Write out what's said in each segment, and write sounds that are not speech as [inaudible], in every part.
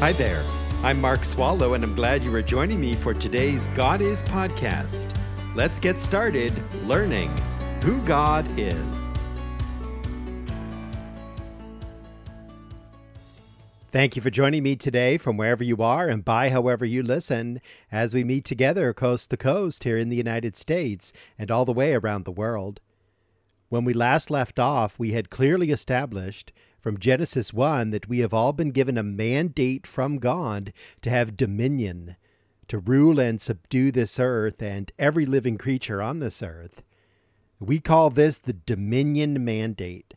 Hi there. I'm Mark Swallow, and I'm glad you are joining me for today's God Is podcast. Let's get started learning who God is. Thank you for joining me today from wherever you are and by however you listen as we meet together coast to coast here in the United States and all the way around the world. When we last left off, we had clearly established from Genesis 1 that we have all been given a mandate from God to have dominion, to rule and subdue this earth and every living creature on this earth. We call this the dominion mandate.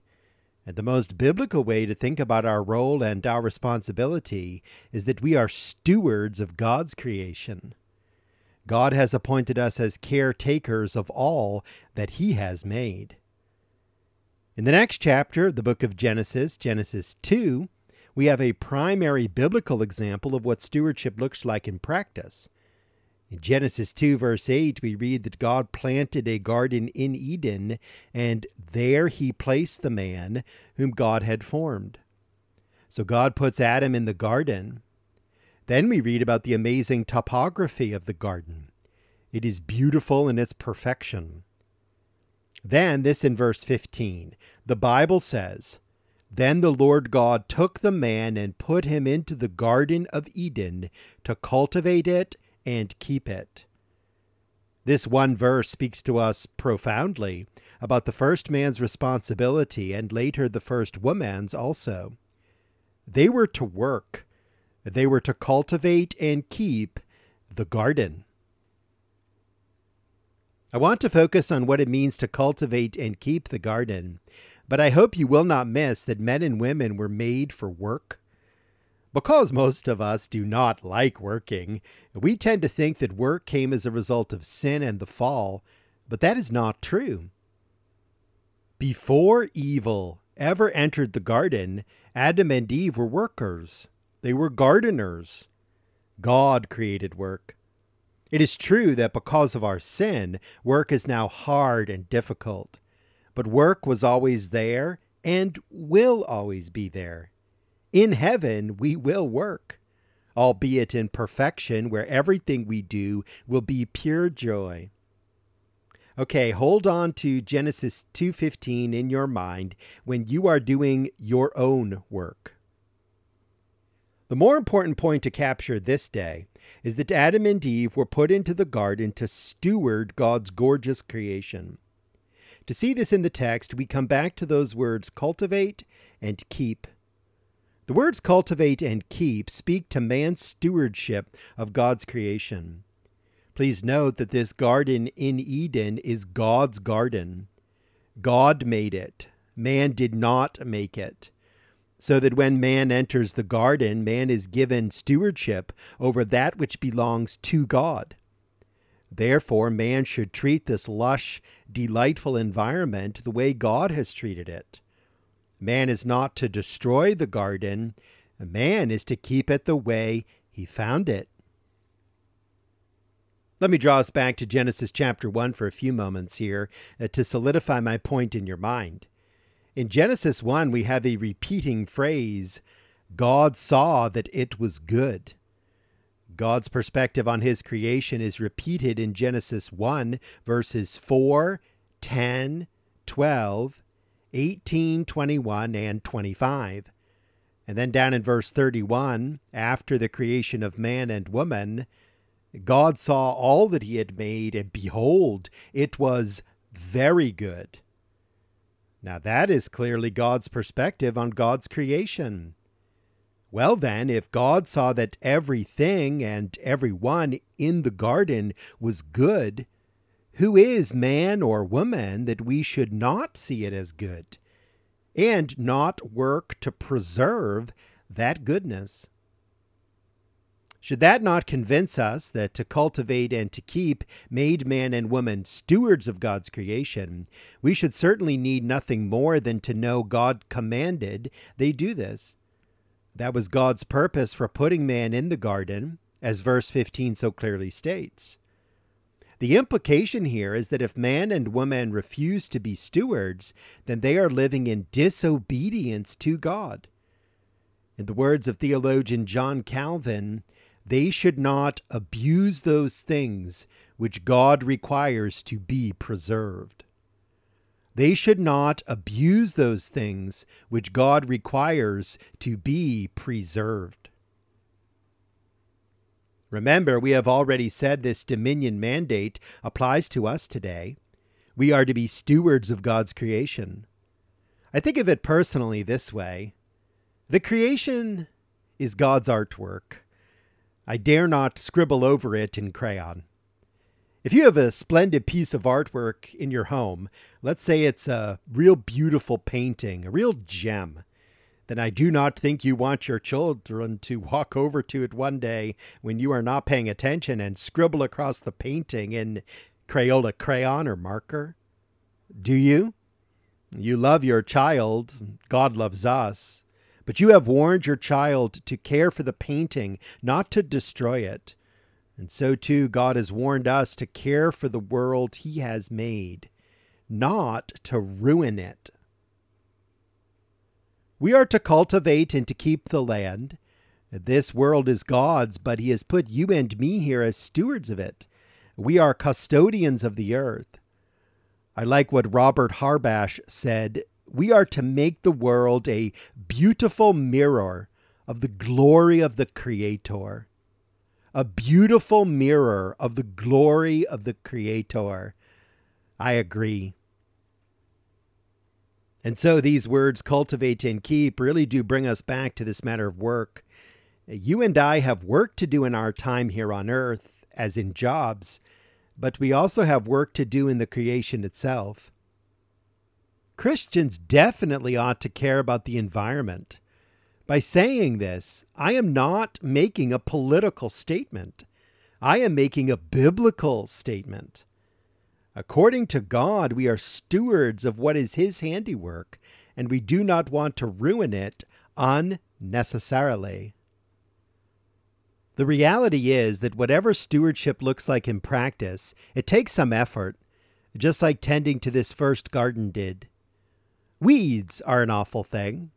And the most biblical way to think about our role and our responsibility is that we are stewards of God's creation. God has appointed us as caretakers of all that He has made. In the next chapter of the book of Genesis, Genesis 2, we have a primary biblical example of what stewardship looks like in practice. In Genesis 2, verse 8, we read that God planted a garden in Eden, and there he placed the man whom God had formed. So God puts Adam in the garden. Then we read about the amazing topography of the garden. It is beautiful in its perfection. Then, this in verse 15, the Bible says, Then the Lord God took the man and put him into the Garden of Eden to cultivate it and keep it. This one verse speaks to us profoundly about the first man's responsibility and later the first woman's also. They were to work, they were to cultivate and keep the garden. I want to focus on what it means to cultivate and keep the garden, but I hope you will not miss that men and women were made for work. Because most of us do not like working, we tend to think that work came as a result of sin and the fall, but that is not true. Before evil ever entered the garden, Adam and Eve were workers. They were gardeners. God created work. It is true that because of our sin, work is now hard and difficult. But work was always there and will always be there. In heaven, we will work, albeit in perfection, where everything we do will be pure joy. Okay, hold on to Genesis 2:15 in your mind when you are doing your own work. The more important point to capture this day is that Adam and Eve were put into the garden to steward God's gorgeous creation. To see this in the text, we come back to those words cultivate and keep. The words cultivate and keep speak to man's stewardship of God's creation. Please note that this garden in Eden is God's garden. God made it, man did not make it so that when man enters the garden, man is given stewardship over that which belongs to God. Therefore, man should treat this lush, delightful environment the way God has treated it. Man is not to destroy the garden, man is to keep it the way he found it. Let me draw us back to Genesis chapter 1 for a few moments here uh, to solidify my point in your mind. In Genesis 1, we have a repeating phrase God saw that it was good. God's perspective on his creation is repeated in Genesis 1, verses 4, 10, 12, 18, 21, and 25. And then down in verse 31, after the creation of man and woman, God saw all that he had made, and behold, it was very good. Now, that is clearly God's perspective on God's creation. Well, then, if God saw that everything and everyone in the garden was good, who is man or woman that we should not see it as good and not work to preserve that goodness? Should that not convince us that to cultivate and to keep made man and woman stewards of God's creation, we should certainly need nothing more than to know God commanded they do this. That was God's purpose for putting man in the garden, as verse 15 so clearly states. The implication here is that if man and woman refuse to be stewards, then they are living in disobedience to God. In the words of theologian John Calvin, they should not abuse those things which God requires to be preserved. They should not abuse those things which God requires to be preserved. Remember, we have already said this dominion mandate applies to us today. We are to be stewards of God's creation. I think of it personally this way the creation is God's artwork. I dare not scribble over it in crayon. If you have a splendid piece of artwork in your home, let's say it's a real beautiful painting, a real gem, then I do not think you want your children to [laughs] walk over to it one day when you are not paying attention and scribble across the painting in Crayola crayon or marker. Do you? You love your child, God loves us, but you have warned your child to care for the painting, not to destroy it. And so too, God has warned us to care for the world He has made, not to ruin it. We are to cultivate and to keep the land. This world is God's, but He has put you and me here as stewards of it. We are custodians of the earth. I like what Robert Harbash said. We are to make the world a beautiful mirror of the glory of the Creator. A beautiful mirror of the glory of the Creator. I agree. And so these words, cultivate and keep, really do bring us back to this matter of work. You and I have work to do in our time here on earth, as in jobs, but we also have work to do in the creation itself. Christians definitely ought to care about the environment. By saying this, I am not making a political statement. I am making a biblical statement. According to God, we are stewards of what is His handiwork, and we do not want to ruin it unnecessarily. The reality is that whatever stewardship looks like in practice, it takes some effort, just like tending to this first garden did. Weeds are an awful thing.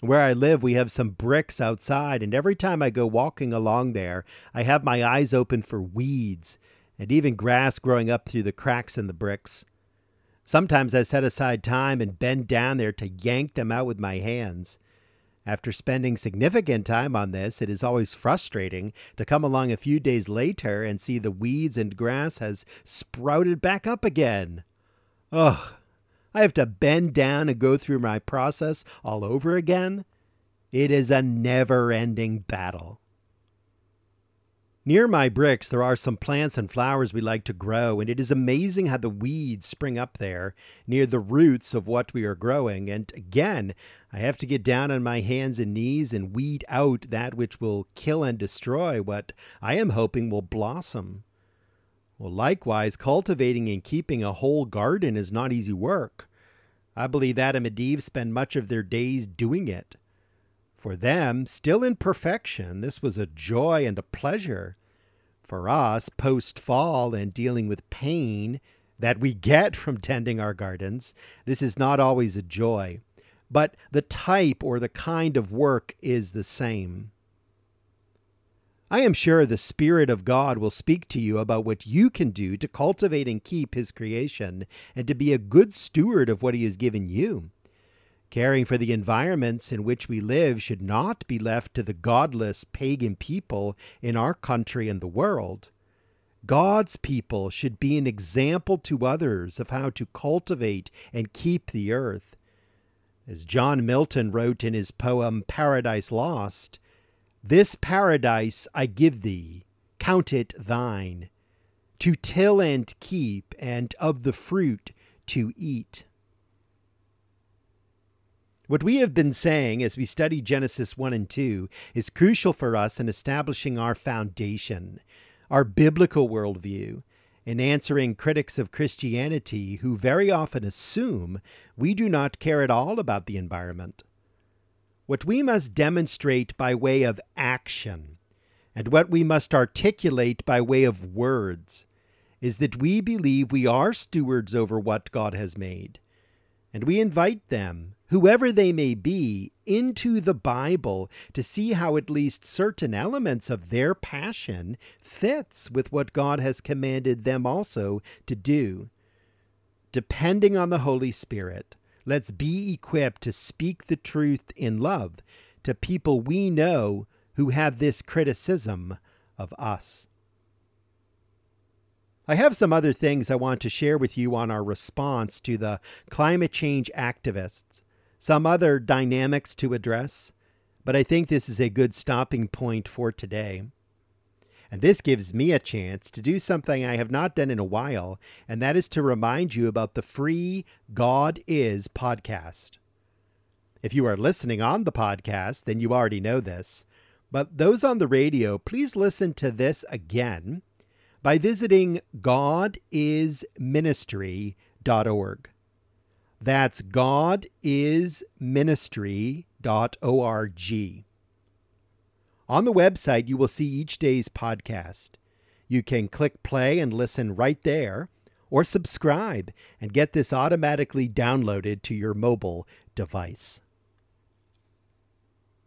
Where I live, we have some bricks outside, and every time I go walking along there, I have my eyes open for weeds and even grass growing up through the cracks in the bricks. Sometimes I set aside time and bend down there to yank them out with my hands. After spending significant time on this, it is always frustrating to come along a few days later and see the weeds and grass has sprouted back up again. Ugh, I have to bend down and go through my process all over again. It is a never ending battle. Near my bricks, there are some plants and flowers we like to grow, and it is amazing how the weeds spring up there near the roots of what we are growing. And again, I have to get down on my hands and knees and weed out that which will kill and destroy what I am hoping will blossom. Well, likewise, cultivating and keeping a whole garden is not easy work. I believe Adam and Eve spend much of their days doing it. For them, still in perfection, this was a joy and a pleasure. For us, post fall and dealing with pain that we get [laughs] from tending our gardens, this is not always a joy. But the type or the kind of work is the same. I am sure the Spirit of God will speak to you about what you can do to cultivate and keep His creation and to be a good steward of what He has given you. Caring for the environments in which we live should not be left to the godless pagan people in our country and the world. God's people should be an example to others of how to cultivate and keep the earth. As John Milton wrote in his poem Paradise Lost, This paradise I give thee, count it thine, to till and keep, and of the fruit to eat. What we have been saying as we study Genesis 1 and 2 is crucial for us in establishing our foundation, our biblical worldview, in answering critics of Christianity who very often assume we do not care at all about the environment. What we must demonstrate by way of action, and what we must articulate by way of words, is that we believe we are stewards over what God has made, and we invite them whoever they may be, into the Bible to see how at least certain elements of their passion fits with what God has commanded them also to do. Depending on the Holy Spirit, let's be equipped to speak the truth in love to people we know who have this criticism of us. I have some other things I want to share with you on our response to the climate change activists, some other dynamics to address, but I think this is a good stopping point for today. And this gives me a chance to do something I have not done in a while, and that is to remind you about the free God Is podcast. If you are listening on the podcast, then you already know this. But those on the radio, please listen to this again by visiting godisministry.org. That's godisministry.org. On the website, you will see each day's podcast. You can click play and listen right there, or subscribe and get this automatically downloaded to your mobile device.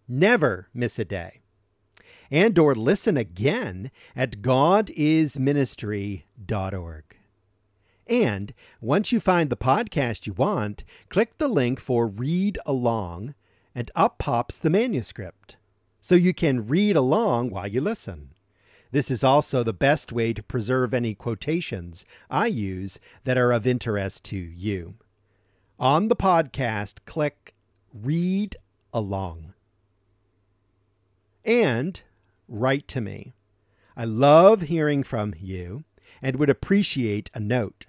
Never miss a day and or listen again at godisministry.org. And once you find the podcast you want, click the link for Read Along, and up pops the manuscript. So you can read along while you listen. This is also the best way to preserve any quotations I use that are of interest to you. On the podcast, click Read Along. And write to me. I love hearing from you and would appreciate a note.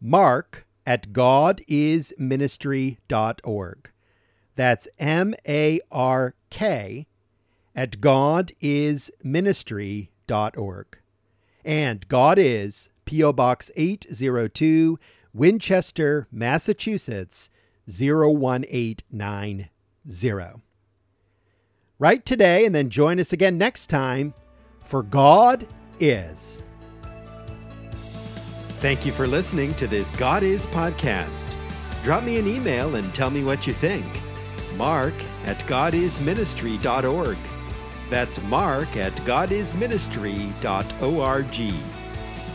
Mark at godisministry.org. That's M A R K at godisministry.org. And God is P.O. Box 802, Winchester, Massachusetts 01890. Write today and then join us again next time for God is. Thank you for listening to this God is podcast. Drop me an email and tell me what you think. Mark at godisministry.org. That's Mark at godisministry.org.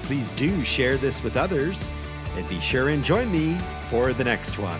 Please do share this with others and be sure and join me for the next one.